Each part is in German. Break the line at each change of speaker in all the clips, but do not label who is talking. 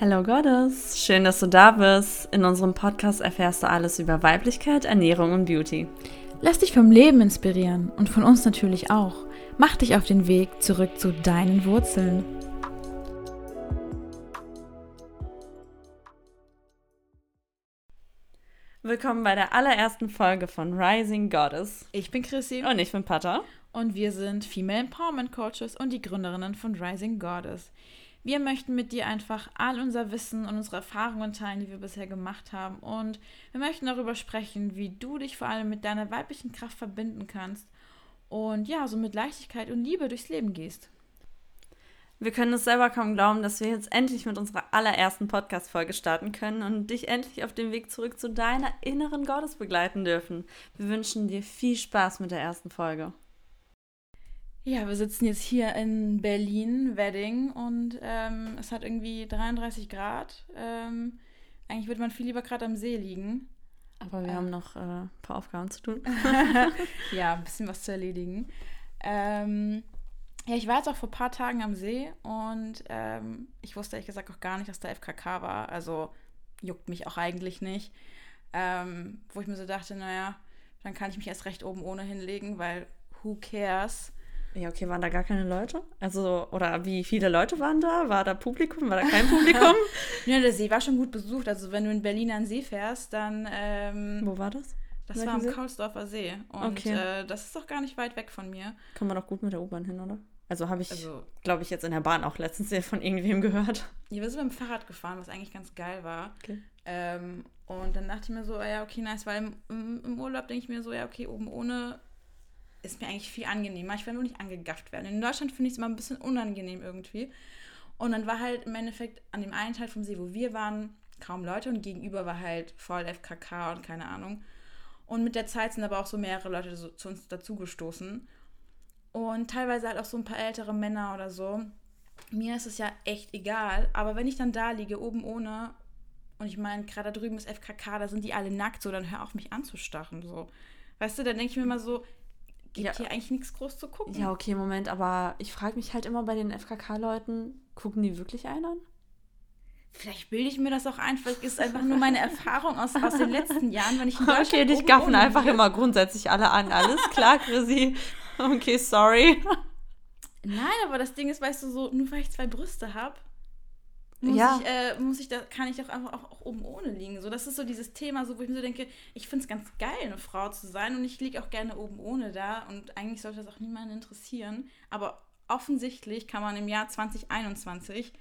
Hello Goddess, schön, dass du da bist. In unserem Podcast erfährst du alles über Weiblichkeit, Ernährung und Beauty.
Lass dich vom Leben inspirieren und von uns natürlich auch. Mach dich auf den Weg zurück zu deinen Wurzeln.
Willkommen bei der allerersten Folge von Rising Goddess.
Ich bin Chrissy.
Und ich bin Pata.
Und wir sind Female Empowerment Coaches und die Gründerinnen von Rising Goddess. Wir möchten mit dir einfach all unser Wissen und unsere Erfahrungen teilen, die wir bisher gemacht haben. Und wir möchten darüber sprechen, wie du dich vor allem mit deiner weiblichen Kraft verbinden kannst und ja, so mit Leichtigkeit und Liebe durchs Leben gehst.
Wir können es selber kaum glauben, dass wir jetzt endlich mit unserer allerersten Podcast-Folge starten können und dich endlich auf dem Weg zurück zu deiner inneren Gottes begleiten dürfen. Wir wünschen dir viel Spaß mit der ersten Folge.
Ja, wir sitzen jetzt hier in Berlin, Wedding, und ähm, es hat irgendwie 33 Grad. Ähm, eigentlich würde man viel lieber gerade am See liegen.
Aber wir äh. haben noch äh, ein paar Aufgaben zu tun.
ja, ein bisschen was zu erledigen. Ähm, ja, ich war jetzt auch vor ein paar Tagen am See und ähm, ich wusste ehrlich gesagt auch gar nicht, dass da FKK war. Also juckt mich auch eigentlich nicht. Ähm, wo ich mir so dachte, naja, dann kann ich mich erst recht oben ohne hinlegen, weil who cares?
Ja, okay, waren da gar keine Leute? Also, oder wie viele Leute waren da? War da Publikum? War da kein Publikum?
ja, der See war schon gut besucht. Also, wenn du in Berlin an den See fährst, dann. Ähm,
Wo war das?
Das Welchen war am See? Kaulsdorfer See. Und okay. äh, das ist doch gar nicht weit weg von mir.
Kann man doch gut mit der U-Bahn hin, oder? Also habe ich, also, glaube ich, jetzt in der Bahn auch letztens von irgendwem gehört.
Ja, wir sind mit dem Fahrrad gefahren, was eigentlich ganz geil war. Okay. Ähm, und dann dachte ich mir so, ja, okay, nice, weil im, im Urlaub denke ich mir so, ja, okay, oben ohne ist mir eigentlich viel angenehmer. Ich will nur nicht angegafft werden. In Deutschland finde ich es immer ein bisschen unangenehm irgendwie. Und dann war halt im Endeffekt an dem einen Teil vom See, wo wir waren, kaum Leute und gegenüber war halt voll FKK und keine Ahnung. Und mit der Zeit sind aber auch so mehrere Leute so, zu uns dazugestoßen. Und teilweise halt auch so ein paar ältere Männer oder so. Mir ist es ja echt egal, aber wenn ich dann da liege, oben ohne, und ich meine, gerade da drüben ist FKK, da sind die alle nackt, so, dann hör auf mich anzustarren, so. Weißt du, dann denke ich mir mal so, gibt ja. hier eigentlich nichts groß zu gucken.
Ja, okay, Moment, aber ich frage mich halt immer bei den FKK-Leuten, gucken die wirklich einen an?
Vielleicht bilde ich mir das auch ein, vielleicht ist es einfach nur meine Erfahrung aus, aus den letzten Jahren, wenn ich in Deutschland
Okay, dich gaffen einfach immer grundsätzlich alle an. Alles klar, Chrissy. Okay, sorry.
Nein, aber das Ding ist, weißt du, so, nur weil ich zwei Brüste habe, muss, ja. ich, äh, muss ich da, kann ich doch einfach auch, auch, oben ohne liegen. So, das ist so dieses Thema, so, wo ich mir so denke, ich finde es ganz geil, eine Frau zu sein und ich liege auch gerne oben ohne da und eigentlich sollte das auch niemanden interessieren. Aber offensichtlich kann man im Jahr 2021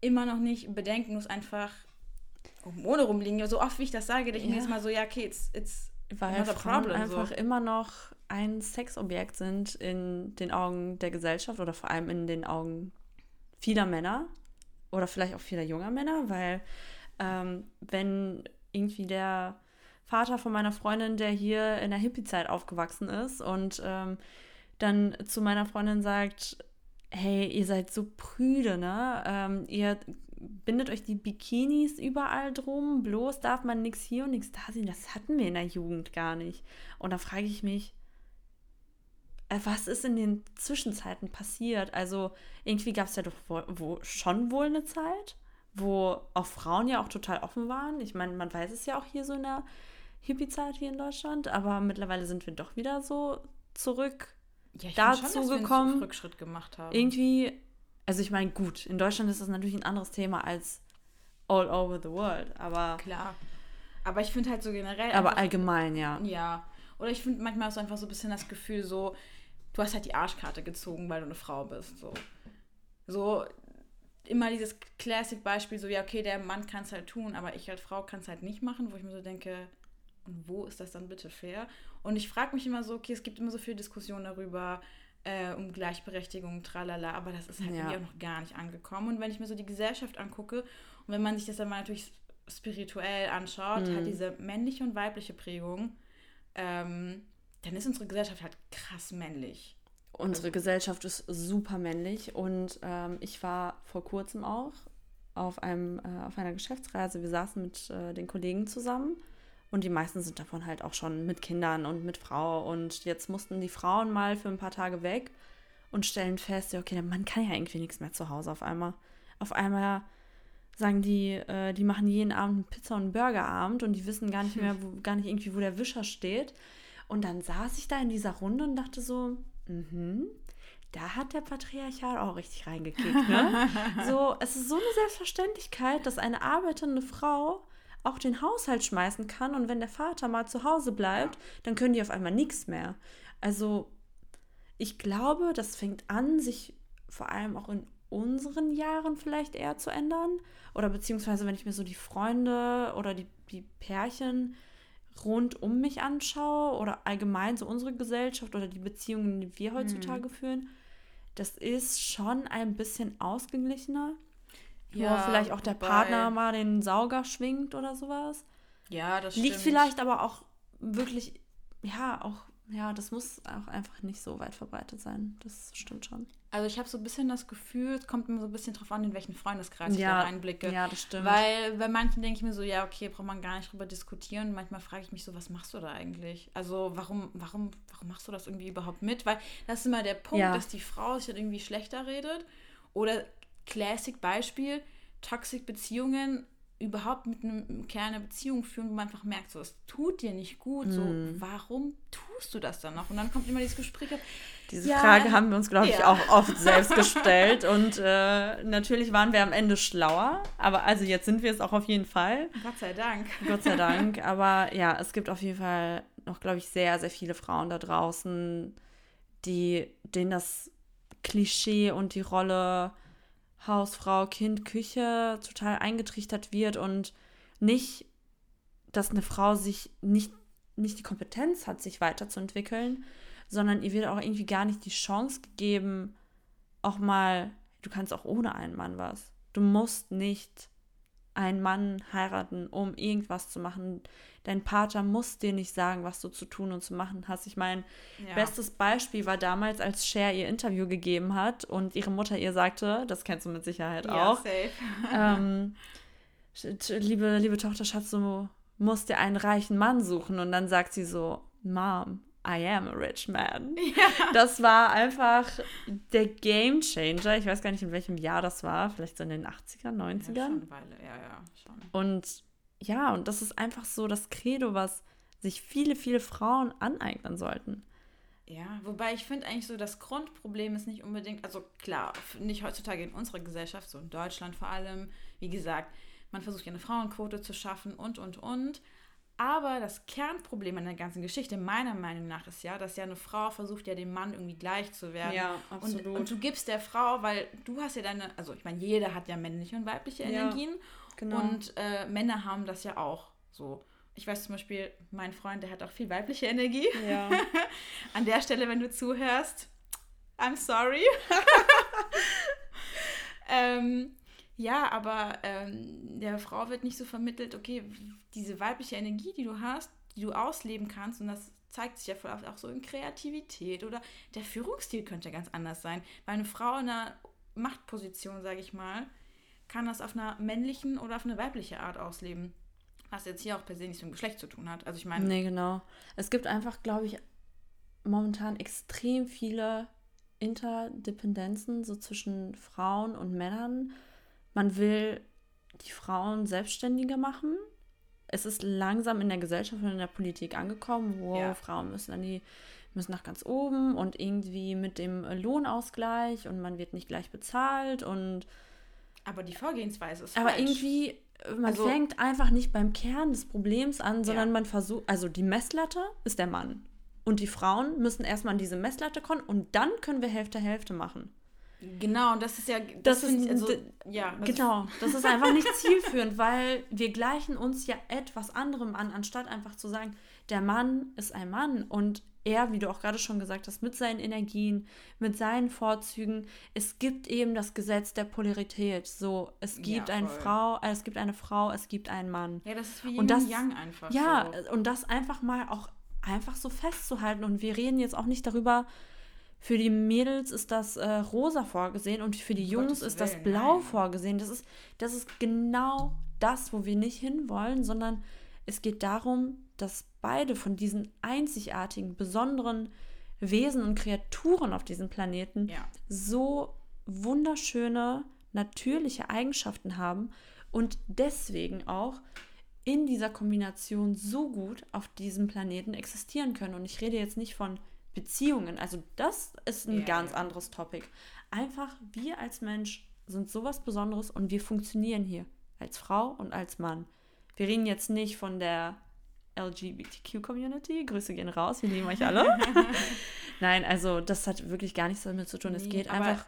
immer noch nicht bedenkenlos einfach oben ohne rumliegen. So oft wie ich das sage, denke ich ja. mir jetzt mal so, ja, okay, it's, it's
weil Frauen problem, einfach so. immer noch ein Sexobjekt sind in den Augen der Gesellschaft oder vor allem in den Augen vieler Männer oder vielleicht auch vieler junger Männer, weil ähm, wenn irgendwie der Vater von meiner Freundin, der hier in der Hippie-Zeit aufgewachsen ist und ähm, dann zu meiner Freundin sagt, hey, ihr seid so prüde, ne? Ähm, ihr bindet euch die Bikinis überall drum, bloß darf man nichts hier und nichts da sehen. Das hatten wir in der Jugend gar nicht. Und da frage ich mich, was ist in den Zwischenzeiten passiert? Also irgendwie gab es ja doch wo, wo schon wohl eine Zeit, wo auch Frauen ja auch total offen waren. Ich meine, man weiß es ja auch hier so in der Hippie-Zeit hier in Deutschland, aber mittlerweile sind wir doch wieder so zurück ja, dazu schon, gekommen. Wir
Rückschritt gemacht haben.
Irgendwie, also ich meine, gut, in Deutschland ist das natürlich ein anderes Thema als all over the world, aber.
Klar. Aber ich finde halt so generell.
Aber allgemein, ja.
Ja. Oder ich finde manchmal so einfach so ein bisschen das Gefühl, so, du hast halt die Arschkarte gezogen, weil du eine Frau bist. So, so immer dieses Classic-Beispiel, so, ja, okay, der Mann kann es halt tun, aber ich als Frau kann es halt nicht machen, wo ich mir so denke, und wo ist das dann bitte fair? Und ich frage mich immer so, okay, es gibt immer so viel Diskussion darüber, äh, um Gleichberechtigung, tralala, aber das ist halt ja. auch noch gar nicht angekommen. Und wenn ich mir so die Gesellschaft angucke und wenn man sich das dann mal natürlich spirituell anschaut, mhm. hat diese männliche und weibliche Prägung, ähm, dann ist unsere Gesellschaft halt krass männlich.
Unsere Gesellschaft ist super männlich und ähm, ich war vor kurzem auch auf, einem, äh, auf einer Geschäftsreise. Wir saßen mit äh, den Kollegen zusammen und die meisten sind davon halt auch schon mit Kindern und mit Frau. Und jetzt mussten die Frauen mal für ein paar Tage weg und stellen fest, ja, okay, der Mann kann ja irgendwie nichts mehr zu Hause auf einmal. Auf einmal sagen die, äh, die machen jeden Abend einen Pizza- und Burgerabend und die wissen gar nicht mehr, wo, gar nicht irgendwie, wo der Wischer steht. Und dann saß ich da in dieser Runde und dachte so, mhm, da hat der Patriarchat auch richtig reingekickt. Ne? so, es ist so eine Selbstverständlichkeit, dass eine arbeitende Frau auch den Haushalt schmeißen kann und wenn der Vater mal zu Hause bleibt, dann können die auf einmal nichts mehr. Also ich glaube, das fängt an, sich vor allem auch in unseren Jahren vielleicht eher zu ändern. Oder beziehungsweise, wenn ich mir so die Freunde oder die, die Pärchen rund um mich anschaue oder allgemein so unsere Gesellschaft oder die Beziehungen, die wir heutzutage mhm. führen, das ist schon ein bisschen ausgeglichener. Ja, wo vielleicht auch der Partner mal den Sauger schwingt oder sowas. Ja, das Liegt stimmt. Liegt vielleicht aber auch wirklich, ja, auch ja, das muss auch einfach nicht so weit verbreitet sein. Das stimmt schon.
Also ich habe so ein bisschen das Gefühl, es kommt immer so ein bisschen drauf an, in welchen Freundeskreis ja, ich da reinblicke. Ja, das stimmt. Weil bei manchen denke ich mir so, ja, okay, braucht man gar nicht drüber diskutieren. Manchmal frage ich mich so, was machst du da eigentlich? Also warum, warum, warum machst du das irgendwie überhaupt mit? Weil das ist immer der Punkt, ja. dass die Frau sich halt irgendwie schlechter redet. Oder Classic Beispiel, Toxic Beziehungen überhaupt mit einem Kerl eine Beziehung führen, wo man einfach merkt, so, es tut dir nicht gut, mm. so, hm. warum tust du das dann noch? Und dann kommt immer dieses Gespräch.
Diese ja, Frage haben wir uns, glaube ich, ja. auch oft selbst gestellt und äh, natürlich waren wir am Ende schlauer, aber also jetzt sind wir es auch auf jeden Fall.
Gott sei Dank.
Gott sei Dank, aber ja, es gibt auf jeden Fall noch, glaube ich, sehr, sehr viele Frauen da draußen, die, denen das Klischee und die Rolle Hausfrau, Kind, Küche total eingetrichtert wird und nicht, dass eine Frau sich nicht, nicht die Kompetenz hat, sich weiterzuentwickeln, sondern ihr wird auch irgendwie gar nicht die Chance gegeben, auch mal, du kannst auch ohne einen Mann was. Du musst nicht einen Mann heiraten, um irgendwas zu machen. Dein Pater muss dir nicht sagen, was du zu tun und zu machen hast. Ich meine, ja. bestes Beispiel war damals, als Cher ihr Interview gegeben hat und ihre Mutter ihr sagte, das kennst du mit Sicherheit ja, auch. Safe. ähm, liebe, liebe Tochter Schatz, du musst dir einen reichen Mann suchen. Und dann sagt sie so, Mom, I am a rich man. Ja. Das war einfach der Game Changer. Ich weiß gar nicht, in welchem Jahr das war. Vielleicht so in den 80ern, 90ern. Ja, schon eine Weile. Ja, ja, schon. Und ja, und das ist einfach so das Credo, was sich viele, viele Frauen aneignen sollten.
Ja, wobei ich finde eigentlich so, das Grundproblem ist nicht unbedingt, also klar, nicht heutzutage in unserer Gesellschaft, so in Deutschland vor allem, wie gesagt, man versucht ja eine Frauenquote zu schaffen und, und, und. Aber das Kernproblem an der ganzen Geschichte, meiner Meinung nach, ist ja, dass ja eine Frau versucht, ja dem Mann irgendwie gleich zu werden. Ja, absolut. Und, und du gibst der Frau, weil du hast ja deine, also ich meine, jeder hat ja männliche und weibliche Energien. Ja, genau. Und äh, Männer haben das ja auch so. Ich weiß zum Beispiel, mein Freund, der hat auch viel weibliche Energie. Ja. an der Stelle, wenn du zuhörst, I'm sorry. ähm, ja, aber ähm, der Frau wird nicht so vermittelt, okay, diese weibliche Energie, die du hast, die du ausleben kannst, und das zeigt sich ja voll auch so in Kreativität oder der Führungsstil könnte ganz anders sein. Weil eine Frau in einer Machtposition, sage ich mal, kann das auf einer männlichen oder auf eine weibliche Art ausleben. Was jetzt hier auch per se nichts mit dem Geschlecht zu tun hat. Also ich meine.
Nee, genau. Es gibt einfach, glaube ich, momentan extrem viele Interdependenzen so zwischen Frauen und Männern man will die Frauen selbstständiger machen. Es ist langsam in der Gesellschaft und in der Politik angekommen, wo ja. Frauen müssen an die müssen nach ganz oben und irgendwie mit dem Lohnausgleich und man wird nicht gleich bezahlt und
aber die Vorgehensweise ist
aber falsch. irgendwie man also, fängt einfach nicht beim Kern des Problems an, sondern ja. man versucht also die Messlatte ist der Mann und die Frauen müssen erstmal an diese Messlatte kommen und dann können wir Hälfte Hälfte machen.
Genau, das ist ja, das, das ist,
ich, also, ja. Genau, das ist einfach nicht zielführend, weil wir gleichen uns ja etwas anderem an, anstatt einfach zu sagen, der Mann ist ein Mann und er, wie du auch gerade schon gesagt hast, mit seinen Energien, mit seinen Vorzügen, es gibt eben das Gesetz der Polarität. So, es gibt ja, eine Frau, äh, es gibt eine Frau, es gibt einen Mann. Ja, das ist wie und das, Young einfach. Ja, so. und das einfach mal auch einfach so festzuhalten. Und wir reden jetzt auch nicht darüber, für die Mädels ist das äh, rosa vorgesehen und für die Jungs ist das blau nein. vorgesehen. Das ist, das ist genau das, wo wir nicht hinwollen, sondern es geht darum, dass beide von diesen einzigartigen, besonderen Wesen und Kreaturen auf diesem Planeten ja. so wunderschöne, natürliche Eigenschaften haben und deswegen auch in dieser Kombination so gut auf diesem Planeten existieren können. Und ich rede jetzt nicht von Beziehungen, also das ist ein yeah. ganz anderes Topic. Einfach wir als Mensch sind sowas Besonderes und wir funktionieren hier als Frau und als Mann. Wir reden jetzt nicht von der LGBTQ-Community. Grüße gehen raus, wir lieben euch alle. Nein, also das hat wirklich gar nichts damit zu tun. Nee, es geht einfach.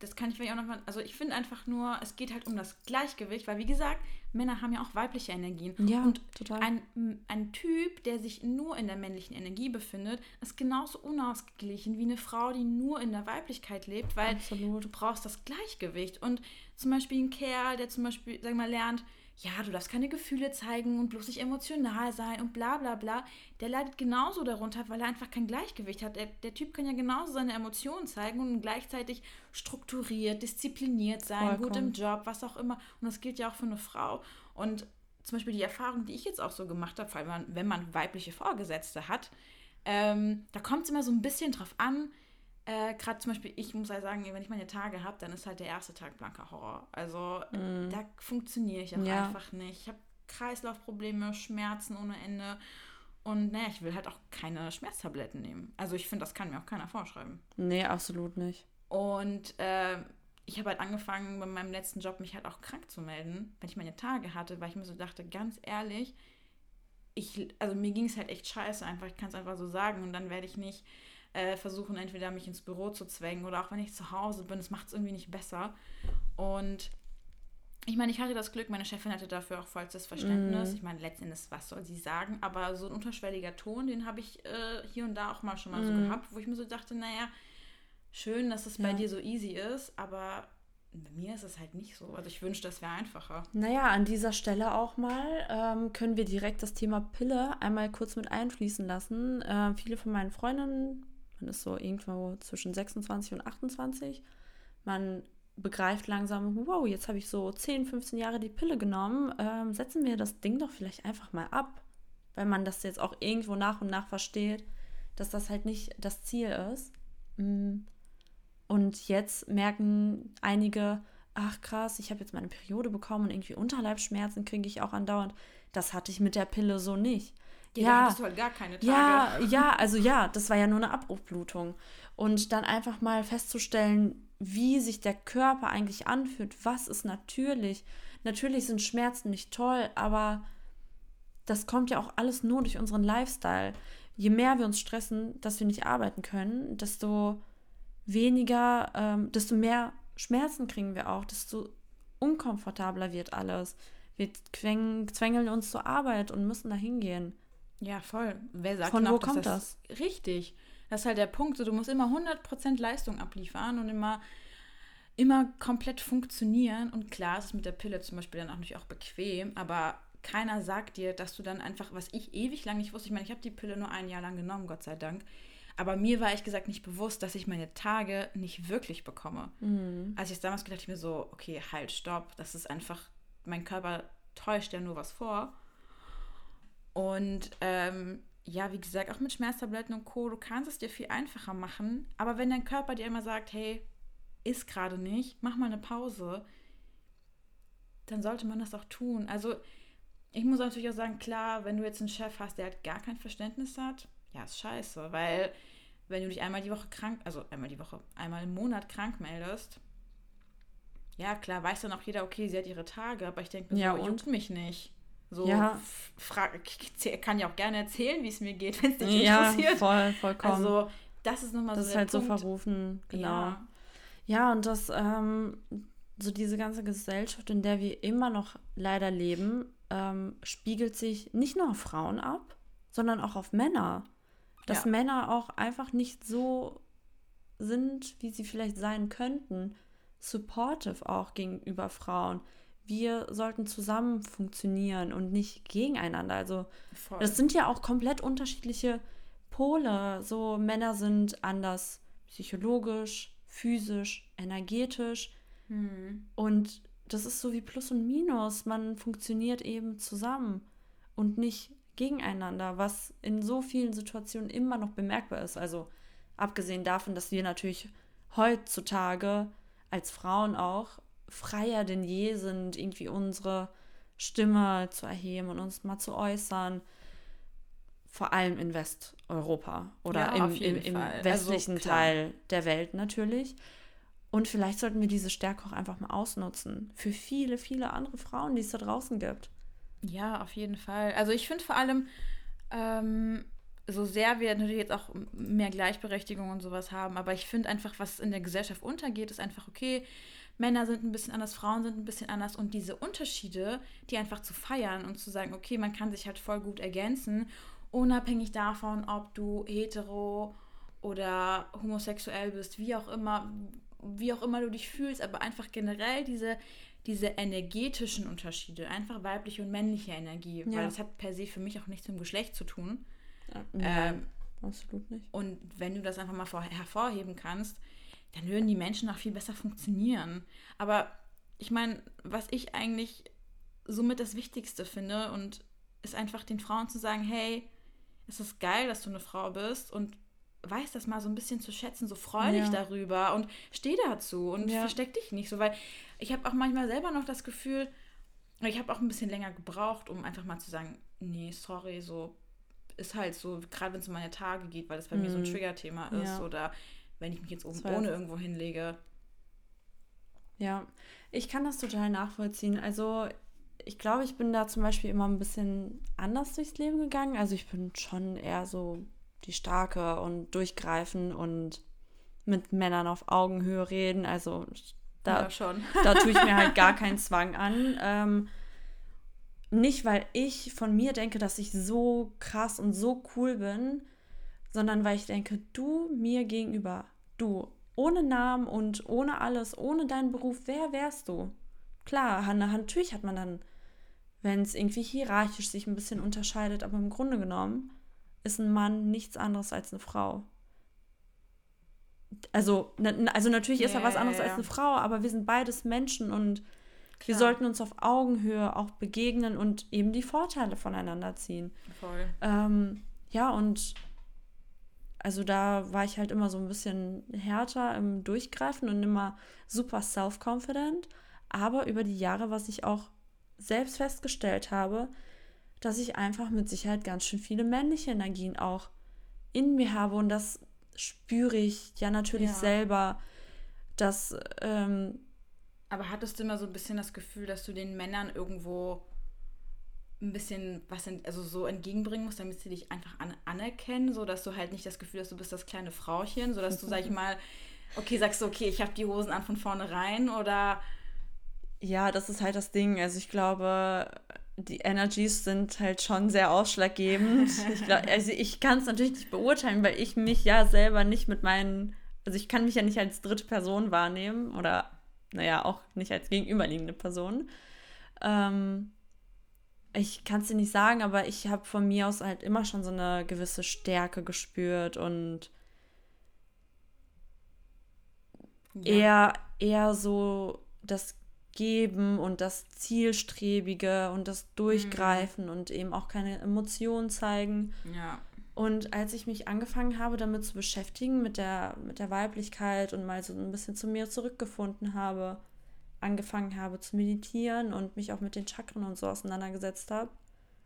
Das kann ich vielleicht auch nochmal. Also ich finde einfach nur, es geht halt um das Gleichgewicht, weil wie gesagt, Männer haben ja auch weibliche Energien. Ja, und total. Ein, ein Typ, der sich nur in der männlichen Energie befindet, ist genauso unausgeglichen wie eine Frau, die nur in der Weiblichkeit lebt, weil Absolut. du brauchst das Gleichgewicht. Und zum Beispiel ein Kerl, der zum Beispiel, sag mal, lernt, ja, du darfst keine Gefühle zeigen und bloß nicht emotional sein und bla bla bla, der leidet genauso darunter, weil er einfach kein Gleichgewicht hat. Der, der Typ kann ja genauso seine Emotionen zeigen und gleichzeitig strukturiert, diszipliniert sein, Vollkommen. gut im Job, was auch immer. Und das gilt ja auch für eine Frau. Und zum Beispiel die Erfahrung, die ich jetzt auch so gemacht habe, vor allem wenn man weibliche Vorgesetzte hat, ähm, da kommt es immer so ein bisschen drauf an, äh, Gerade zum Beispiel, ich muss halt sagen, wenn ich meine Tage habe, dann ist halt der erste Tag blanker Horror. Also mm. da funktioniere ich auch ja. einfach nicht. Ich habe Kreislaufprobleme, Schmerzen ohne Ende. Und naja, ich will halt auch keine Schmerztabletten nehmen. Also ich finde, das kann mir auch keiner vorschreiben.
Nee, absolut nicht.
Und äh, ich habe halt angefangen, bei meinem letzten Job mich halt auch krank zu melden, wenn ich meine Tage hatte, weil ich mir so dachte, ganz ehrlich, ich, also mir ging es halt echt scheiße einfach, ich kann es einfach so sagen. Und dann werde ich nicht äh, versuchen, entweder mich ins Büro zu zwängen oder auch wenn ich zu Hause bin, das macht es irgendwie nicht besser. Und ich meine, ich hatte das Glück, meine Chefin hatte dafür auch vollstes Verständnis. Mm. Ich meine, letztendlich, was soll sie sagen? Aber so ein unterschwelliger Ton, den habe ich äh, hier und da auch mal schon mal mm. so gehabt, wo ich mir so dachte, naja, schön, dass es ja. bei dir so easy ist, aber bei mir ist es halt nicht so. Also ich wünschte, das wäre einfacher.
Naja, an dieser Stelle auch mal ähm, können wir direkt das Thema Pille einmal kurz mit einfließen lassen. Äh, viele von meinen Freundinnen man ist so irgendwo zwischen 26 und 28. Man begreift langsam, wow, jetzt habe ich so 10, 15 Jahre die Pille genommen. Ähm, setzen wir das Ding doch vielleicht einfach mal ab. Weil man das jetzt auch irgendwo nach und nach versteht, dass das halt nicht das Ziel ist. Mm. Und jetzt merken einige, ach krass, ich habe jetzt meine Periode bekommen und irgendwie Unterleibsschmerzen kriege ich auch andauernd. Das hatte ich mit der Pille so nicht. Ja, ja hattest du halt gar keine Tage. Ja, ja, also ja, das war ja nur eine Abbruchblutung. Und dann einfach mal festzustellen, wie sich der Körper eigentlich anfühlt, was ist natürlich. Natürlich sind Schmerzen nicht toll, aber das kommt ja auch alles nur durch unseren Lifestyle. Je mehr wir uns stressen, dass wir nicht arbeiten können, desto weniger, ähm, desto mehr Schmerzen kriegen wir auch, desto unkomfortabler wird alles. Wir zwängeln uns zur Arbeit und müssen da hingehen.
Ja, voll. Wer sagt Von wo auch, kommt das, das? Richtig. Das ist halt der Punkt. So, du musst immer 100% Leistung abliefern und immer, immer komplett funktionieren. Und klar, es ist mit der Pille zum Beispiel dann auch natürlich auch bequem, aber keiner sagt dir, dass du dann einfach, was ich ewig lang nicht wusste, ich meine, ich habe die Pille nur ein Jahr lang genommen, Gott sei Dank. Aber mir war ehrlich gesagt nicht bewusst, dass ich meine Tage nicht wirklich bekomme. Mhm. Als ich es damals gedacht, ich mir so, okay, halt, stopp. Das ist einfach, mein Körper täuscht ja nur was vor. Und ähm, ja, wie gesagt, auch mit Schmerztabletten und Co., du kannst es dir viel einfacher machen. Aber wenn dein Körper dir immer sagt, hey, ist gerade nicht, mach mal eine Pause, dann sollte man das auch tun. Also ich muss natürlich auch sagen, klar, wenn du jetzt einen Chef hast, der halt gar kein Verständnis hat, ja, ist scheiße, weil wenn du dich einmal die Woche krank, also einmal die Woche, einmal im Monat krank meldest, ja, klar, weiß dann auch jeder, okay, sie hat ihre Tage, aber ich denke mir ja, so, juckt mich nicht. So ja. Frage, ich kann ja auch gerne erzählen, wie es mir geht, wenn es dich ja, interessiert. Voll, vollkommen. Also, das ist nochmal so. Das ist halt Punkt. so verrufen,
genau. Ja, ja und das, ähm, so diese ganze Gesellschaft, in der wir immer noch leider leben, ähm, spiegelt sich nicht nur auf Frauen ab, sondern auch auf Männer. Dass ja. Männer auch einfach nicht so sind, wie sie vielleicht sein könnten. Supportive auch gegenüber Frauen wir sollten zusammen funktionieren und nicht gegeneinander. Also Voll. das sind ja auch komplett unterschiedliche Pole. So Männer sind anders psychologisch, physisch, energetisch. Hm. Und das ist so wie Plus und Minus. Man funktioniert eben zusammen und nicht gegeneinander, was in so vielen Situationen immer noch bemerkbar ist. Also abgesehen davon, dass wir natürlich heutzutage als Frauen auch freier denn je sind, irgendwie unsere Stimme zu erheben und uns mal zu äußern. Vor allem in Westeuropa oder ja, im, im, im westlichen also, Teil der Welt natürlich. Und vielleicht sollten wir diese Stärke auch einfach mal ausnutzen. Für viele, viele andere Frauen, die es da draußen gibt.
Ja, auf jeden Fall. Also ich finde vor allem, ähm, so sehr wir natürlich jetzt auch mehr Gleichberechtigung und sowas haben, aber ich finde einfach, was in der Gesellschaft untergeht, ist einfach okay. Männer sind ein bisschen anders, Frauen sind ein bisschen anders und diese Unterschiede, die einfach zu feiern und zu sagen, okay, man kann sich halt voll gut ergänzen, unabhängig davon, ob du hetero oder homosexuell bist, wie auch immer, wie auch immer du dich fühlst, aber einfach generell diese, diese energetischen Unterschiede, einfach weibliche und männliche Energie, ja. weil das hat per se für mich auch nichts mit dem Geschlecht zu tun. Ja, ähm, absolut nicht. Und wenn du das einfach mal vor, hervorheben kannst, dann würden die Menschen auch viel besser funktionieren. Aber ich meine, was ich eigentlich somit das Wichtigste finde und ist einfach den Frauen zu sagen, hey, es ist geil, dass du eine Frau bist und weiß das mal so ein bisschen zu schätzen, so freu dich ja. darüber und steh dazu und ja. versteck dich nicht so, weil ich habe auch manchmal selber noch das Gefühl, ich habe auch ein bisschen länger gebraucht, um einfach mal zu sagen, nee, sorry, so ist halt so, gerade wenn es um meine Tage geht, weil das bei mhm. mir so ein mhm. Trigger-Thema ist ja. oder wenn ich mich jetzt oben ohne irgendwo hinlege.
Ja, ich kann das total nachvollziehen. Also ich glaube, ich bin da zum Beispiel immer ein bisschen anders durchs Leben gegangen. Also ich bin schon eher so die Starke und durchgreifen und mit Männern auf Augenhöhe reden. Also da, ja, schon. da tue ich mir halt gar keinen Zwang an. Ähm, nicht, weil ich von mir denke, dass ich so krass und so cool bin, sondern weil ich denke, du mir gegenüber, du, ohne Namen und ohne alles, ohne deinen Beruf, wer wärst du? Klar, natürlich hat man dann, wenn es irgendwie hierarchisch sich ein bisschen unterscheidet, aber im Grunde genommen ist ein Mann nichts anderes als eine Frau. Also, also natürlich ist ja, er was anderes ja, ja. als eine Frau, aber wir sind beides Menschen und Klar. wir sollten uns auf Augenhöhe auch begegnen und eben die Vorteile voneinander ziehen. Voll. Ähm, ja, und also da war ich halt immer so ein bisschen härter im Durchgreifen und immer super self-confident. Aber über die Jahre, was ich auch selbst festgestellt habe, dass ich einfach mit Sicherheit ganz schön viele männliche Energien auch in mir habe und das spüre ich ja natürlich ja. selber, dass. Ähm,
Aber hattest du immer so ein bisschen das Gefühl, dass du den Männern irgendwo ein bisschen was in, also so entgegenbringen musst, damit sie dich einfach an, anerkennen, so dass du halt nicht das Gefühl hast, du bist das kleine Frauchen, so dass du sag ich mal, okay, sagst du, okay, ich habe die Hosen an von vornherein oder
ja, das ist halt das Ding. Also ich glaube, die Energies sind halt schon sehr ausschlaggebend. ich glaub, also ich kann es natürlich nicht beurteilen, weil ich mich ja selber nicht mit meinen, also ich kann mich ja nicht als dritte Person wahrnehmen oder naja, auch nicht als gegenüberliegende Person. Ähm, ich kann es dir nicht sagen, aber ich habe von mir aus halt immer schon so eine gewisse Stärke gespürt und ja. eher, eher so das Geben und das Zielstrebige und das Durchgreifen mhm. und eben auch keine Emotionen zeigen. Ja. Und als ich mich angefangen habe, damit zu beschäftigen, mit der, mit der Weiblichkeit und mal so ein bisschen zu mir zurückgefunden habe, angefangen habe zu meditieren und mich auch mit den Chakren und so auseinandergesetzt habe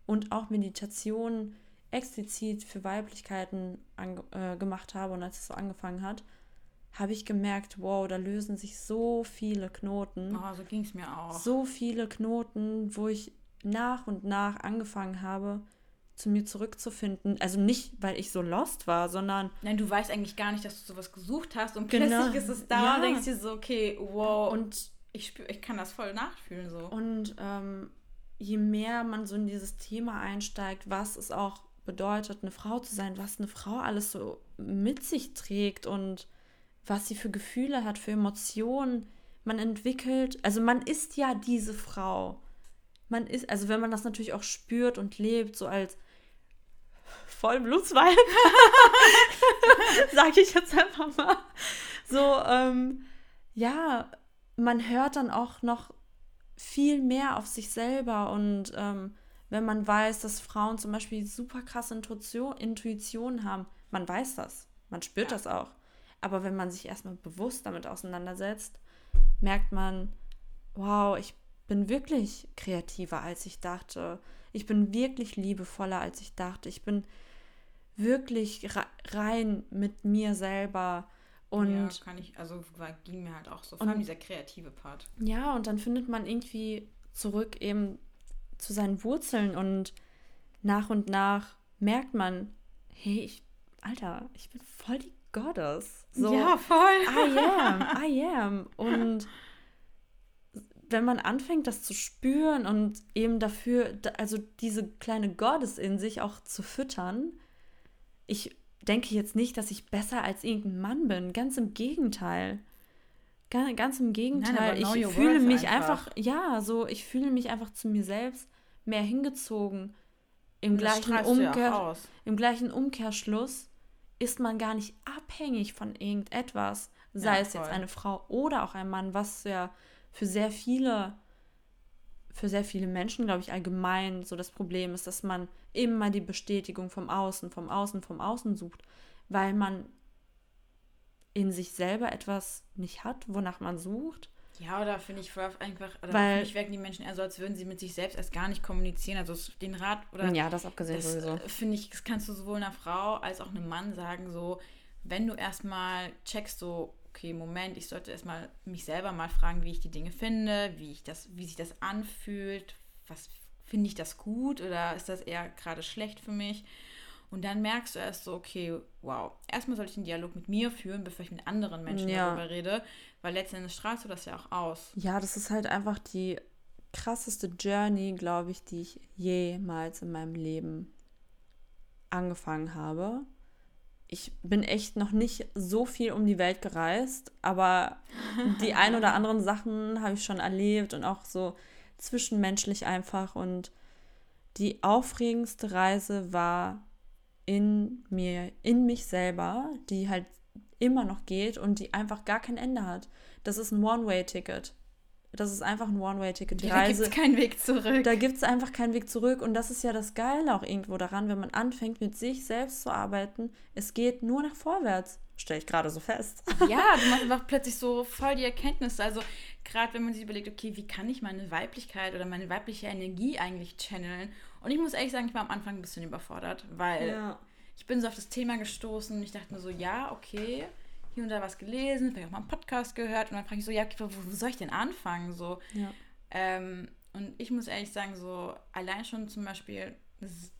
und auch Meditation explizit für Weiblichkeiten äh, gemacht habe und als es so angefangen hat, habe ich gemerkt, wow, da lösen sich so viele Knoten.
Oh, so ging es mir auch.
So viele Knoten, wo ich nach und nach angefangen habe, zu mir zurückzufinden. Also nicht, weil ich so lost war, sondern.
Nein, du weißt eigentlich gar nicht, dass du sowas gesucht hast und genau. plötzlich ist es da ja. und denkst dir so, okay, wow. Und ich spür, ich kann das voll nachfühlen so.
Und ähm, je mehr man so in dieses Thema einsteigt, was es auch bedeutet, eine Frau zu sein, was eine Frau alles so mit sich trägt und was sie für Gefühle hat, für Emotionen man entwickelt. Also man ist ja diese Frau. Man ist, also wenn man das natürlich auch spürt und lebt, so als Vollblutsweib, sage ich jetzt einfach mal. So, ähm, ja, man hört dann auch noch viel mehr auf sich selber und ähm, wenn man weiß, dass Frauen zum Beispiel super krasse Intuition, Intuition haben, man weiß das, man spürt ja. das auch. Aber wenn man sich erstmal bewusst damit auseinandersetzt, merkt man, wow, ich bin wirklich kreativer, als ich dachte. Ich bin wirklich liebevoller, als ich dachte. Ich bin wirklich rein mit mir selber. Und ja,
kann ich, also ging mir halt auch so, vor allem dieser kreative Part.
Ja, und dann findet man irgendwie zurück eben zu seinen Wurzeln und nach und nach merkt man, hey, ich, Alter, ich bin voll die Goddess. So, ja, voll. I am, I am. Und wenn man anfängt, das zu spüren und eben dafür, also diese kleine Goddess in sich auch zu füttern, ich denke jetzt nicht, dass ich besser als irgendein Mann bin. Ganz im Gegenteil. Ganz, ganz im Gegenteil. Nein, ich fühle mich einfach. einfach, ja, so, ich fühle mich einfach zu mir selbst mehr hingezogen. Im gleichen, Umkehr, Im gleichen Umkehrschluss ist man gar nicht abhängig von irgendetwas, sei ja, es jetzt eine Frau oder auch ein Mann, was ja für sehr viele für sehr viele Menschen, glaube ich, allgemein so das Problem ist, dass man immer die Bestätigung vom Außen, vom Außen, vom Außen sucht, weil man in sich selber etwas nicht hat, wonach man sucht.
Ja, oder finde ich einfach, oder weil, mich wirken die Menschen eher so, als würden sie mit sich selbst erst gar nicht kommunizieren. Also den Rat oder. Ja, das abgesehen das, sowieso. Äh, finde ich, das kannst du sowohl einer Frau als auch einem Mann sagen, so, wenn du erstmal checkst, so, okay, Moment, ich sollte erstmal mich selber mal fragen, wie ich die Dinge finde, wie ich das, wie sich das anfühlt, was finde ich das gut oder ist das eher gerade schlecht für mich? Und dann merkst du erst so, okay, wow, erstmal soll ich einen Dialog mit mir führen, bevor ich mit anderen Menschen ja. darüber rede, weil letztendlich strahlst du das ja auch aus.
Ja, das ist halt einfach die krasseste Journey, glaube ich, die ich jemals in meinem Leben angefangen habe ich bin echt noch nicht so viel um die Welt gereist, aber die ein oder anderen Sachen habe ich schon erlebt und auch so zwischenmenschlich einfach. Und die aufregendste Reise war in mir, in mich selber, die halt immer noch geht und die einfach gar kein Ende hat. Das ist ein One-Way-Ticket. Das ist einfach ein One-Way-Ticket. Die da gibt es keinen Weg zurück. Da gibt es einfach keinen Weg zurück. Und das ist ja das Geile auch irgendwo daran, wenn man anfängt, mit sich selbst zu arbeiten. Es geht nur nach vorwärts. Stelle ich gerade so fest.
Ja, du machst einfach plötzlich so voll die Erkenntnisse. Also, gerade wenn man sich überlegt, okay, wie kann ich meine Weiblichkeit oder meine weibliche Energie eigentlich channeln? Und ich muss ehrlich sagen, ich war am Anfang ein bisschen überfordert, weil ja. ich bin so auf das Thema gestoßen und ich dachte mir so, ja, okay hier und da was gelesen, vielleicht auch mal einen Podcast gehört und dann frage ich so, ja, wo, wo soll ich denn anfangen? So. Ja. Ähm, und ich muss ehrlich sagen, so allein schon zum Beispiel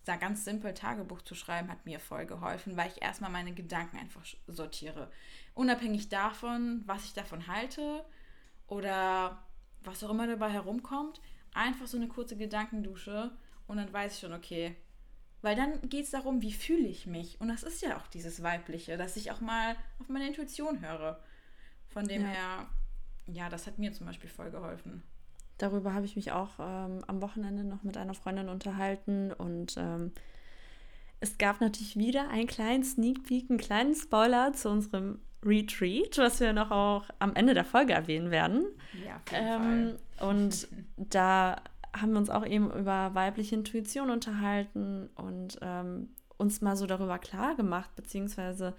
da ganz simpel Tagebuch zu schreiben, hat mir voll geholfen, weil ich erstmal meine Gedanken einfach sortiere. Unabhängig davon, was ich davon halte oder was auch immer dabei herumkommt, einfach so eine kurze Gedankendusche und dann weiß ich schon, okay, weil dann geht es darum, wie fühle ich mich. Und das ist ja auch dieses Weibliche, dass ich auch mal auf meine Intuition höre. Von dem ja. her, ja, das hat mir zum Beispiel voll geholfen.
Darüber habe ich mich auch ähm, am Wochenende noch mit einer Freundin unterhalten und ähm, es gab natürlich wieder einen kleinen Sneak Peek, einen kleinen Spoiler zu unserem Retreat, was wir noch auch am Ende der Folge erwähnen werden. Ja, auf jeden ähm, Fall. Und da haben wir uns auch eben über weibliche Intuition unterhalten und ähm, uns mal so darüber klar gemacht, beziehungsweise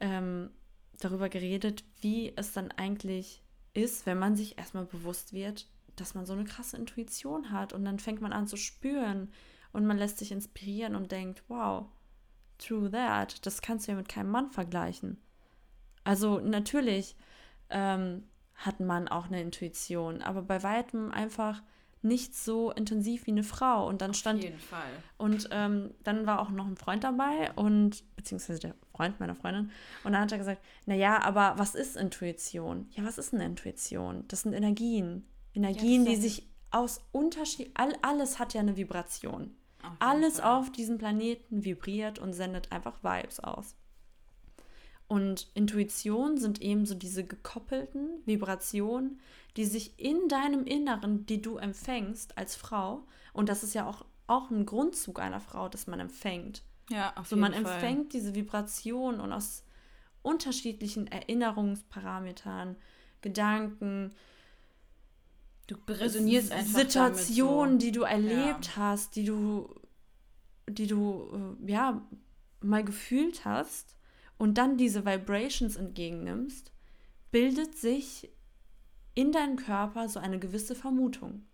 ähm, darüber geredet, wie es dann eigentlich ist, wenn man sich erstmal bewusst wird, dass man so eine krasse Intuition hat und dann fängt man an zu spüren und man lässt sich inspirieren und denkt, wow, true that, das kannst du ja mit keinem Mann vergleichen. Also natürlich ähm, hat man auch eine Intuition, aber bei weitem einfach nicht so intensiv wie eine Frau. Und dann Auf stand. Auf jeden Fall. Und ähm, dann war auch noch ein Freund dabei und beziehungsweise der Freund meiner Freundin. Und dann hat er gesagt, naja, aber was ist Intuition? Ja, was ist eine Intuition? Das sind Energien. Energien, ja, die sich aus Unterschied. All, alles hat ja eine Vibration. Auf alles Fall. auf diesem Planeten vibriert und sendet einfach Vibes aus. Und Intuition sind eben so diese gekoppelten Vibrationen, die sich in deinem Inneren, die du empfängst als Frau, und das ist ja auch, auch ein Grundzug einer Frau, dass man empfängt. Ja, auf so jeden man Fall. empfängt diese Vibration und aus unterschiedlichen Erinnerungsparametern, Gedanken, du resonierst einfach Situationen, so. die du erlebt ja. hast, die du, die du äh, ja mal gefühlt hast und dann diese Vibrations entgegennimmst, bildet sich in deinem Körper so eine gewisse Vermutung,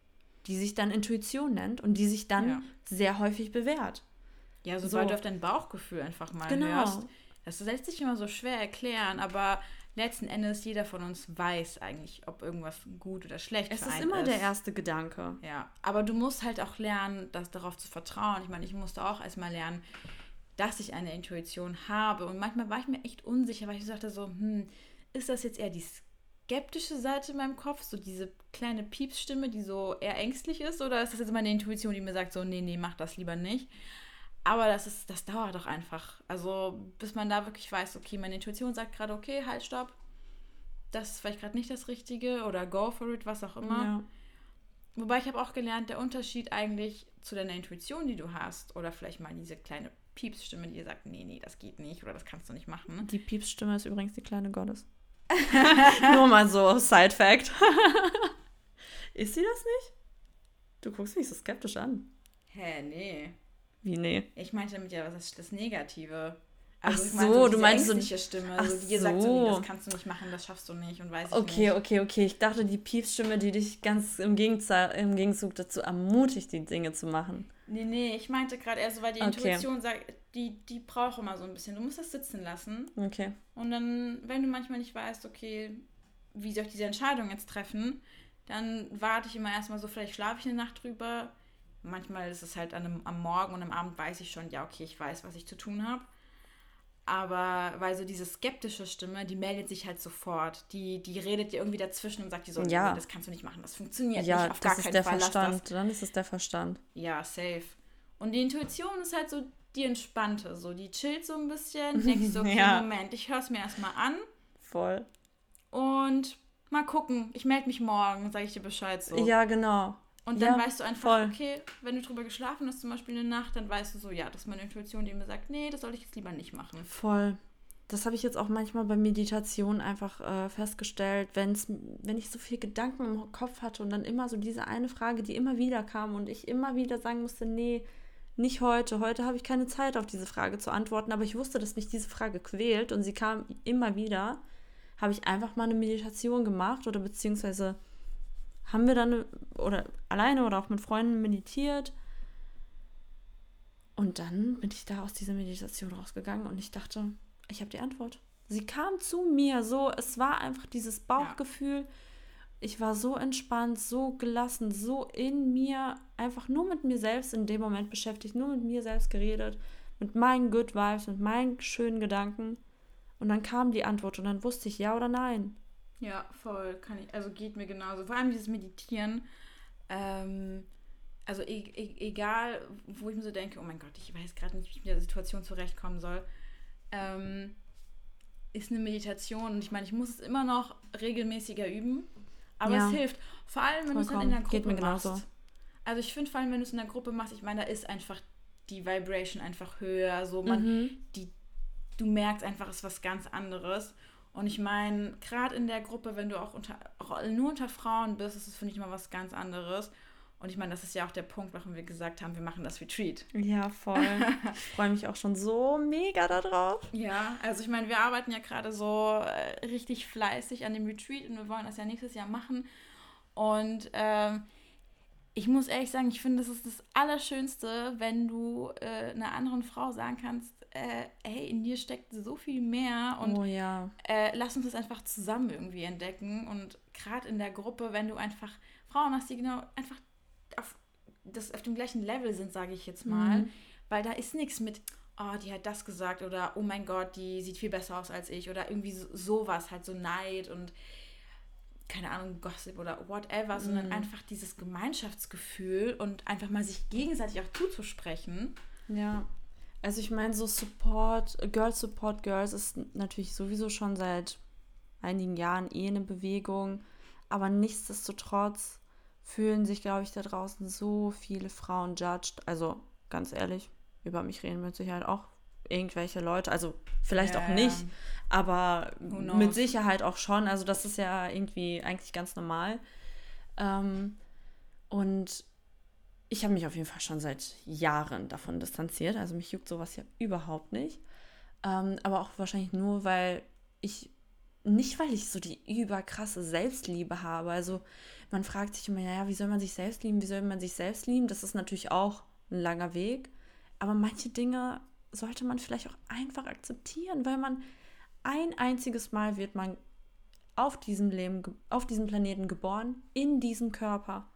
die sich dann Intuition nennt und die sich dann ja. sehr häufig bewährt.
Ja, sobald so. du auf dein Bauchgefühl einfach mal genau. hörst. Das lässt sich immer so schwer erklären, aber letzten Endes jeder von uns weiß eigentlich, ob irgendwas gut oder schlecht
ist. Es ist immer ist. der erste Gedanke.
Ja, aber du musst halt auch lernen, das darauf zu vertrauen. Ich meine, ich musste auch erstmal lernen, dass ich eine Intuition habe. Und manchmal war ich mir echt unsicher, weil ich dachte so, hm, ist das jetzt eher die skeptische Seite in meinem Kopf, so diese kleine Piepsstimme, die so eher ängstlich ist, oder ist das jetzt meine Intuition, die mir sagt so, nee, nee, mach das lieber nicht? Aber das ist, das dauert doch einfach. Also, bis man da wirklich weiß, okay, meine Intuition sagt gerade, okay, halt, stopp. Das ist vielleicht gerade nicht das Richtige oder go for it, was auch immer. Ja. Wobei ich habe auch gelernt, der Unterschied eigentlich zu deiner Intuition, die du hast, oder vielleicht mal diese kleine Piepsstimme, die dir sagt, nee, nee, das geht nicht oder das kannst du nicht machen.
Die Piepsstimme ist übrigens die kleine Gottes. Nur mal so, Side Fact. ist sie das nicht? Du guckst mich so skeptisch an.
Hä, nee.
Wie, nee?
Ich meinte damit ja, was ist das Negative? Also ach so, so du meinst so Stimme, ach so, die dir sagt so, nee, das kannst du nicht machen, das schaffst du nicht und weiß ich
okay,
nicht.
Okay, okay, Ich dachte, die Piepsstimme, die dich ganz im Gegenzug, im Gegenzug dazu ermutigt, die Dinge zu machen.
Nee, nee, ich meinte gerade eher so, weil die okay. Intuition sagt, die, die braucht immer so ein bisschen. Du musst das sitzen lassen.
Okay.
Und dann, wenn du manchmal nicht weißt, okay, wie soll ich diese Entscheidung jetzt treffen, dann warte ich immer erstmal so, vielleicht schlafe ich eine Nacht drüber, Manchmal ist es halt einem, am Morgen und am Abend weiß ich schon, ja, okay, ich weiß, was ich zu tun habe. Aber weil so diese skeptische Stimme, die meldet sich halt sofort. Die, die redet dir irgendwie dazwischen und sagt dir so, ja. das kannst du nicht machen, das funktioniert
ja,
nicht, auf
gar keinen der Fall. Verstand. Dann ist es der Verstand.
Ja, safe. Und die Intuition ist halt so die entspannte, so die chillt so ein bisschen. Denkst so, okay, ja. Moment, ich höre es mir erstmal an.
Voll.
Und mal gucken, ich melde mich morgen, sage ich dir Bescheid so.
Ja, genau.
Und dann ja, weißt du einfach, voll. okay, wenn du drüber geschlafen hast, zum Beispiel eine Nacht, dann weißt du so, ja, das ist meine Intuition, die mir sagt, nee, das soll ich jetzt lieber nicht machen.
Voll. Das habe ich jetzt auch manchmal bei Meditation einfach äh, festgestellt, wenn's, wenn ich so viel Gedanken im Kopf hatte und dann immer so diese eine Frage, die immer wieder kam und ich immer wieder sagen musste, nee, nicht heute, heute habe ich keine Zeit auf diese Frage zu antworten, aber ich wusste, dass mich diese Frage quält und sie kam immer wieder, habe ich einfach mal eine Meditation gemacht oder beziehungsweise haben wir dann oder alleine oder auch mit Freunden meditiert. Und dann bin ich da aus dieser Meditation rausgegangen und ich dachte, ich habe die Antwort. Sie kam zu mir so, es war einfach dieses Bauchgefühl. Ja. Ich war so entspannt, so gelassen, so in mir, einfach nur mit mir selbst in dem Moment beschäftigt, nur mit mir selbst geredet, mit meinen Good Vibes, mit meinen schönen Gedanken. Und dann kam die Antwort und dann wusste ich ja oder nein.
Ja, voll. Kann ich, also geht mir genauso. Vor allem dieses Meditieren. Ähm, also e e egal, wo ich mir so denke, oh mein Gott, ich weiß gerade nicht, wie ich mit der Situation zurechtkommen soll, ähm, ist eine Meditation. Und ich meine, ich muss es immer noch regelmäßiger üben, aber ja. es hilft. Vor allem, wenn du es dann in der Gruppe machst. Also ich finde vor allem, wenn du es in der Gruppe machst, ich meine, da ist einfach die Vibration einfach höher, so man, mhm. die, du merkst einfach, es ist was ganz anderes. Und ich meine, gerade in der Gruppe, wenn du auch, unter, auch nur unter Frauen bist, ist es, finde ich, immer was ganz anderes. Und ich meine, das ist ja auch der Punkt, warum wir gesagt haben, wir machen das Retreat.
Ja, voll. ich freue mich auch schon so mega darauf.
Ja, also ich meine, wir arbeiten ja gerade so äh, richtig fleißig an dem Retreat und wir wollen das ja nächstes Jahr machen. Und ähm, ich muss ehrlich sagen, ich finde, das ist das Allerschönste, wenn du äh, einer anderen Frau sagen kannst, äh, hey, in dir steckt so viel mehr und
oh, ja.
äh, lass uns das einfach zusammen irgendwie entdecken. Und gerade in der Gruppe, wenn du einfach Frauen hast, die genau einfach auf, das, auf dem gleichen Level sind, sage ich jetzt mal, mhm. weil da ist nichts mit, oh, die hat das gesagt oder oh mein Gott, die sieht viel besser aus als ich oder irgendwie so, sowas, halt so Neid und keine Ahnung, Gossip oder whatever, sondern mhm. einfach dieses Gemeinschaftsgefühl und einfach mal sich gegenseitig auch zuzusprechen.
Ja. Also ich meine, so Support, Girls Support Girls ist natürlich sowieso schon seit einigen Jahren eh eine Bewegung, aber nichtsdestotrotz fühlen sich, glaube ich, da draußen so viele Frauen judged. Also ganz ehrlich, über mich reden mit Sicherheit auch irgendwelche Leute, also vielleicht yeah. auch nicht, aber mit Sicherheit auch schon. Also das ist ja irgendwie eigentlich ganz normal. Ähm, und ich habe mich auf jeden Fall schon seit Jahren davon distanziert. Also mich juckt sowas ja überhaupt nicht. Ähm, aber auch wahrscheinlich nur, weil ich nicht, weil ich so die überkrasse Selbstliebe habe. Also man fragt sich immer, naja, wie soll man sich selbst lieben? Wie soll man sich selbst lieben? Das ist natürlich auch ein langer Weg. Aber manche Dinge sollte man vielleicht auch einfach akzeptieren, weil man ein einziges Mal wird man auf diesem Leben, auf diesem Planeten geboren, in diesem Körper.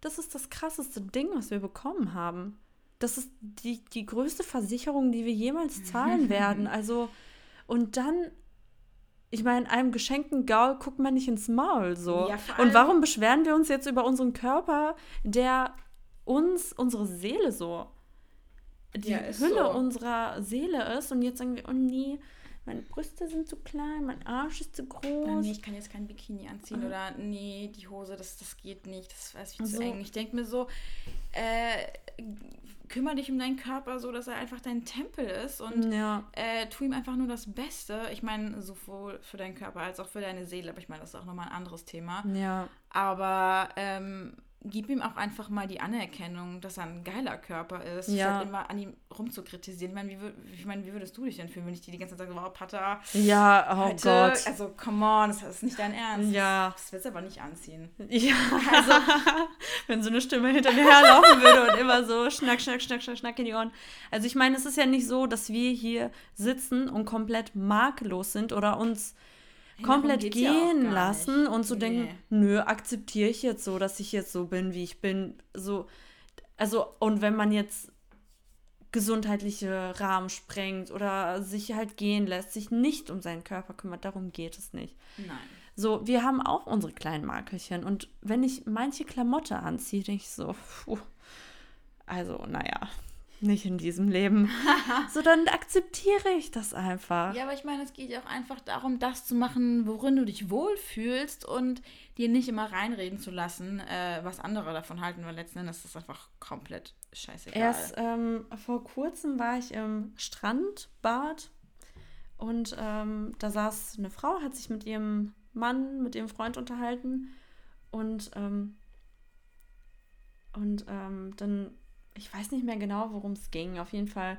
Das ist das krasseste Ding, was wir bekommen haben. Das ist die, die größte Versicherung, die wir jemals zahlen werden. Also, und dann, ich meine, einem geschenkten Gaul guckt man nicht ins Maul so. Ja, und warum beschweren wir uns jetzt über unseren Körper, der uns, unsere Seele so, die ja, Hülle so. unserer Seele ist und jetzt sagen wir, oh nee, meine Brüste sind zu klein, mein Arsch ist zu groß.
Ah, nee, ich kann jetzt kein Bikini anziehen ah. oder nee, die Hose, das, das geht nicht, das ist viel so. zu eng. Ich denke mir so, äh, kümmere dich um deinen Körper so, dass er einfach dein Tempel ist und ja. äh, tu ihm einfach nur das Beste. Ich meine, sowohl für deinen Körper als auch für deine Seele, aber ich meine, das ist auch nochmal ein anderes Thema. Ja. Aber ähm, gib ihm auch einfach mal die Anerkennung, dass er ein geiler Körper ist, ja. statt immer an ihm rumzukritisieren. Ich meine, wie, ich meine, wie würdest du dich denn fühlen, wenn ich dir die ganze Zeit sage, wow, Pater, ja, oh heute, Gott. Also, come on, das ist nicht dein Ernst. Ja. Das willst du aber nicht anziehen. Ja,
also, wenn so eine Stimme hinter mir herlaufen würde und immer so schnack, schnack, schnack, schnack, schnack in die Ohren. Also, ich meine, es ist ja nicht so, dass wir hier sitzen und komplett makellos sind oder uns komplett gehen ja lassen und so nee. denken, nö, akzeptiere ich jetzt so, dass ich jetzt so bin, wie ich bin. So, also, und wenn man jetzt gesundheitliche Rahmen sprengt oder sich halt gehen lässt, sich nicht um seinen Körper kümmert, darum geht es nicht. Nein. So, wir haben auch unsere kleinen Makelchen und wenn ich manche Klamotte anziehe, denke ich so, puh, also, naja, nicht in diesem Leben. so, dann akzeptiere ich das einfach.
Ja, aber ich meine, es geht ja auch einfach darum, das zu machen, worin du dich wohlfühlst und dir nicht immer reinreden zu lassen, äh, was andere davon halten, weil letzten Endes ist das einfach komplett scheißegal.
Erst ähm, vor kurzem war ich im Strandbad und ähm, da saß eine Frau, hat sich mit ihrem Mann, mit ihrem Freund unterhalten und ähm, und ähm, dann ich weiß nicht mehr genau, worum es ging. Auf jeden Fall.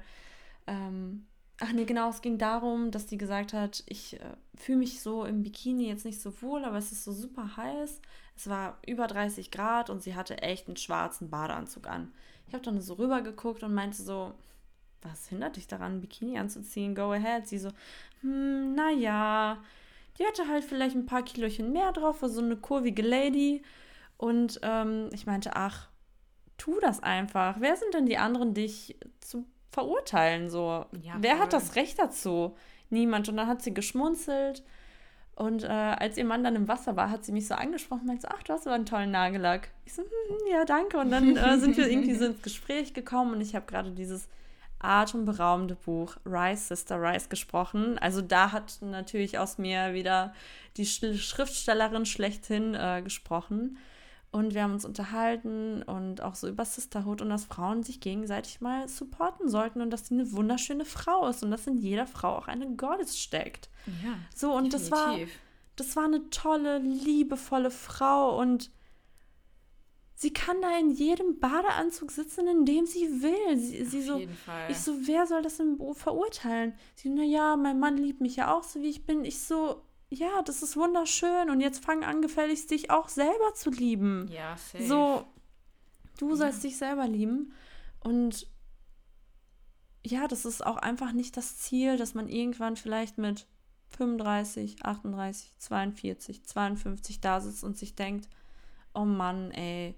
Ähm, ach nee, genau, es ging darum, dass die gesagt hat, ich äh, fühle mich so im Bikini jetzt nicht so wohl, aber es ist so super heiß. Es war über 30 Grad und sie hatte echt einen schwarzen Badeanzug an. Ich habe dann so rüber geguckt und meinte so, was hindert dich daran, ein Bikini anzuziehen? Go ahead. Sie so, hm, naja, die hatte halt vielleicht ein paar Kilochen mehr drauf, war so eine kurvige Lady. Und ähm, ich meinte, ach, tu das einfach. Wer sind denn die anderen, dich zu verurteilen? So, ja, wer hat das Recht dazu? Niemand. Und dann hat sie geschmunzelt. Und äh, als ihr Mann dann im Wasser war, hat sie mich so angesprochen und meinte so, ach, du hast aber einen tollen Nagellack. Ich so, hm ja, danke. Und dann äh, sind wir irgendwie so ins Gespräch gekommen und ich habe gerade dieses atemberaubende Buch Rice, Sister Rice gesprochen. Also da hat natürlich aus mir wieder die Schriftstellerin schlechthin äh, gesprochen. Und wir haben uns unterhalten und auch so über Sisterhood und dass Frauen sich gegenseitig mal supporten sollten und dass sie eine wunderschöne Frau ist und dass in jeder Frau auch eine Goddess steckt. Ja. So, und definitiv. das war, das war eine tolle, liebevolle Frau und sie kann da in jedem Badeanzug sitzen, in dem sie will. Sie, sie so, Fall. Ich so, wer soll das denn verurteilen? Sie, naja, mein Mann liebt mich ja auch so, wie ich bin. Ich so, ja, das ist wunderschön und jetzt fang an, gefälligst dich auch selber zu lieben. Ja, safe. So, du sollst dich selber lieben und ja, das ist auch einfach nicht das Ziel, dass man irgendwann vielleicht mit 35, 38, 42, 52 da sitzt und sich denkt, oh Mann, ey,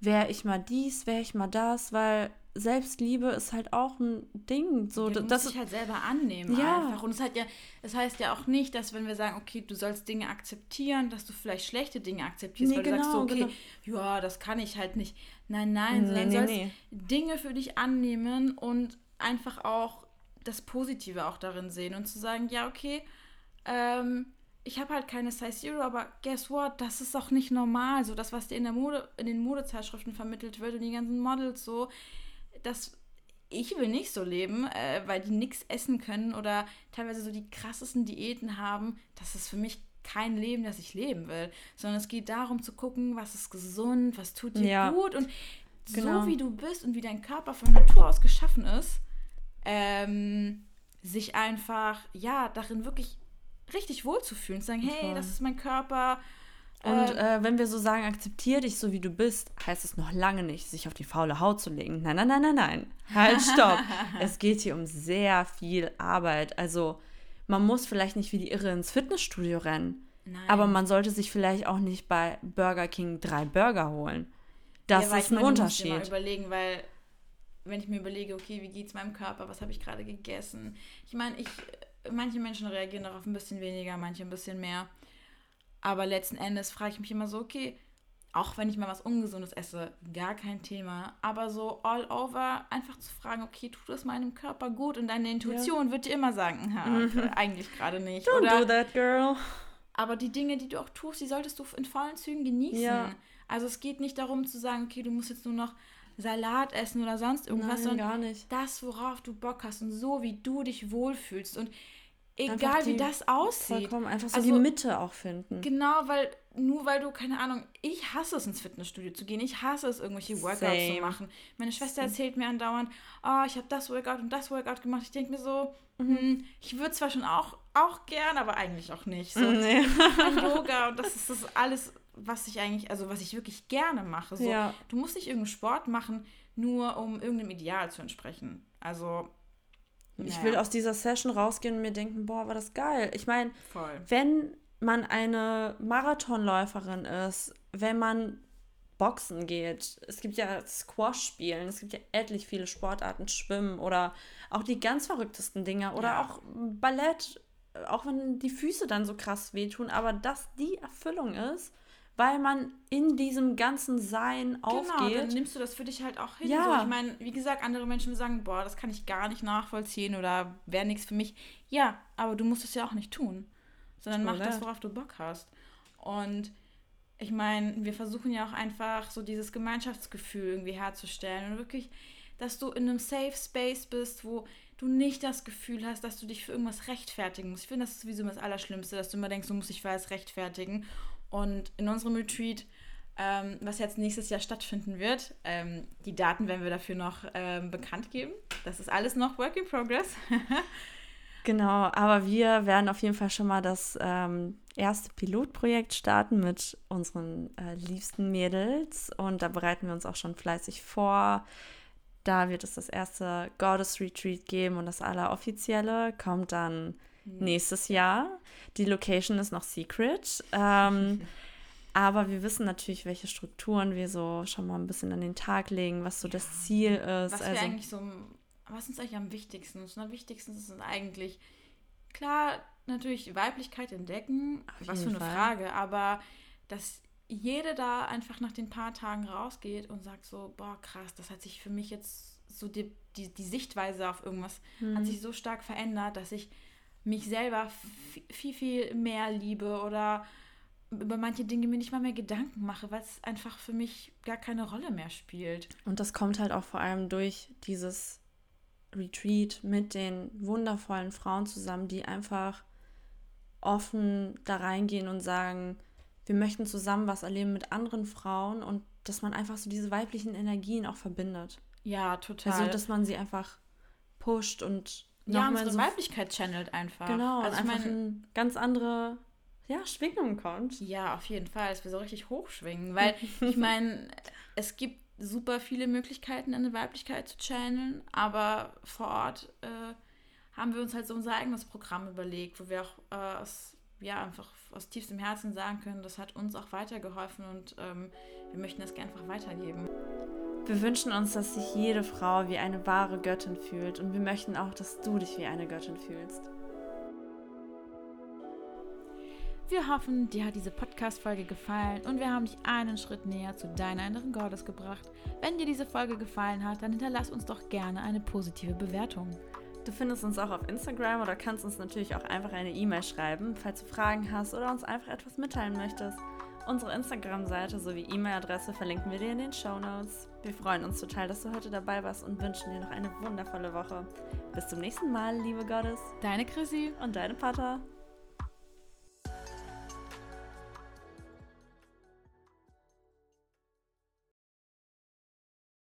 wäre ich mal dies, wäre ich mal das, weil Selbstliebe ist halt auch ein Ding. So,
ja, du
das
musst dich halt selber annehmen ja. einfach. Und es hat ja, es heißt ja auch nicht, dass wenn wir sagen, okay, du sollst Dinge akzeptieren, dass du vielleicht schlechte Dinge akzeptierst, nee, weil genau, du sagst so, okay, genau. ja, das kann ich halt nicht. Nein, nein, sondern nee, sollst nee. Dinge für dich annehmen und einfach auch das Positive auch darin sehen und zu sagen, ja, okay, ähm, ich habe halt keine Size Zero, aber guess what? Das ist auch nicht normal. So das, was dir in der Mode, in den Modezeitschriften vermittelt wird und die ganzen Models so, das ich will nicht so leben, äh, weil die nichts essen können oder teilweise so die krassesten Diäten haben. Das ist für mich kein Leben, das ich leben will, sondern es geht darum zu gucken, was ist gesund, was tut dir ja. gut und genau. so wie du bist und wie dein Körper von Natur aus geschaffen ist, ähm, sich einfach ja darin wirklich richtig wohl zu sagen, hey, das ist mein Körper.
Und äh, äh, wenn wir so sagen, akzeptiere dich so wie du bist, heißt es noch lange nicht, sich auf die faule Haut zu legen. Nein, nein, nein, nein, nein. Halt, stopp. es geht hier um sehr viel Arbeit. Also man muss vielleicht nicht wie die Irre ins Fitnessstudio rennen. Nein. Aber man sollte sich vielleicht auch nicht bei Burger King drei Burger holen. Das ja, ist ein
meine, Unterschied. Ich muss mal überlegen, weil wenn ich mir überlege, okay, wie geht es meinem Körper, was habe ich gerade gegessen? Ich meine, ich, manche Menschen reagieren darauf ein bisschen weniger, manche ein bisschen mehr. Aber letzten Endes frage ich mich immer so, okay, auch wenn ich mal was Ungesundes esse, gar kein Thema. Aber so all over einfach zu fragen, okay, tut das meinem Körper gut? Und deine Intuition ja. wird dir immer sagen, ha, mhm. eigentlich gerade nicht. Don't Oder, do that, girl. Aber die Dinge, die du auch tust, die solltest du in vollen Zügen genießen. Ja. Also es geht nicht darum zu sagen, okay, du musst jetzt nur noch Salat essen oder sonst irgendwas, Nein, sondern gar nicht. das, worauf du Bock hast und so, wie du dich wohlfühlst. Und egal wie das aussieht. Vollkommen einfach so also, die Mitte auch finden. Genau, weil nur weil du, keine Ahnung, ich hasse es ins Fitnessstudio zu gehen, ich hasse es, irgendwelche Workouts Same. zu machen. Meine Schwester erzählt mir andauernd, oh, ich habe das Workout und das Workout gemacht. Ich denke mir so, mhm. hm, ich würde zwar schon auch, auch gern, aber eigentlich auch nicht. So, nee. Yoga und das ist das alles, was ich eigentlich, also was ich wirklich gerne mache. So, ja. Du musst nicht irgendeinen Sport machen, nur um irgendeinem Ideal zu entsprechen. Also
ich will aus dieser Session rausgehen und mir denken, boah, war das geil. Ich meine, wenn man eine Marathonläuferin ist, wenn man Boxen geht, es gibt ja Squash-Spielen, es gibt ja etlich viele Sportarten, Schwimmen oder auch die ganz verrücktesten Dinge oder ja. auch Ballett, auch wenn die Füße dann so krass wehtun, aber dass die Erfüllung ist, weil man in diesem ganzen Sein genau, aufgeht. Genau,
dann nimmst du das für dich halt auch hin. Ja. So, ich meine, wie gesagt, andere Menschen sagen, boah, das kann ich gar nicht nachvollziehen oder wäre nichts für mich. Ja, aber du musst es ja auch nicht tun, sondern mach das, worauf du Bock hast. Und ich meine, wir versuchen ja auch einfach so dieses Gemeinschaftsgefühl irgendwie herzustellen und wirklich, dass du in einem Safe Space bist, wo du nicht das Gefühl hast, dass du dich für irgendwas rechtfertigen musst. Ich finde, das ist sowieso das Allerschlimmste, dass du immer denkst, du musst dich für alles rechtfertigen. Und in unserem Retreat, ähm, was jetzt nächstes Jahr stattfinden wird, ähm, die Daten werden wir dafür noch ähm, bekannt geben. Das ist alles noch Work in Progress.
genau, aber wir werden auf jeden Fall schon mal das ähm, erste Pilotprojekt starten mit unseren äh, liebsten Mädels. Und da bereiten wir uns auch schon fleißig vor. Da wird es das erste Goddess Retreat geben und das alleroffizielle kommt dann nächstes Jahr. Die Location ist noch secret. Ähm, aber wir wissen natürlich, welche Strukturen wir so schon mal ein bisschen an den Tag legen, was so ja. das Ziel ist.
Was also, eigentlich so, was uns eigentlich am wichtigsten ist. Und am wichtigsten ist eigentlich, klar, natürlich Weiblichkeit entdecken, was für eine Fall. Frage, aber dass jede da einfach nach den paar Tagen rausgeht und sagt so, boah, krass, das hat sich für mich jetzt so die, die, die Sichtweise auf irgendwas hm. hat sich so stark verändert, dass ich mich selber viel, viel mehr liebe oder über manche Dinge mir nicht mal mehr Gedanken mache, weil es einfach für mich gar keine Rolle mehr spielt.
Und das kommt halt auch vor allem durch dieses Retreat mit den wundervollen Frauen zusammen, die einfach offen da reingehen und sagen, wir möchten zusammen was erleben mit anderen Frauen und dass man einfach so diese weiblichen Energien auch verbindet. Ja, total. Also, dass man sie einfach pusht und ja, unsere
so Weiblichkeit channelt einfach. Genau,
also ich meine, ganz andere ja, Schwingung kommt.
Ja, auf jeden Fall, dass wir so richtig hochschwingen, weil ich meine, es gibt super viele Möglichkeiten, eine Weiblichkeit zu channeln, aber vor Ort äh, haben wir uns halt so unser eigenes Programm überlegt, wo wir auch äh, aus, ja, einfach aus tiefstem Herzen sagen können, das hat uns auch weitergeholfen und ähm, wir möchten das gerne einfach weitergeben.
Wir wünschen uns, dass sich jede Frau wie eine wahre Göttin fühlt und wir möchten auch, dass du dich wie eine Göttin fühlst.
Wir hoffen, dir hat diese Podcast-Folge gefallen und wir haben dich einen Schritt näher zu deiner inneren Goddess gebracht. Wenn dir diese Folge gefallen hat, dann hinterlass uns doch gerne eine positive Bewertung.
Du findest uns auch auf Instagram oder kannst uns natürlich auch einfach eine E-Mail schreiben, falls du Fragen hast oder uns einfach etwas mitteilen möchtest. Unsere Instagram-Seite sowie E-Mail-Adresse verlinken wir dir in den Show Notes. Wir freuen uns total, dass du heute dabei warst und wünschen dir noch eine wundervolle Woche. Bis zum nächsten Mal, liebe Gottes.
Deine Chrissy
und deine Pater.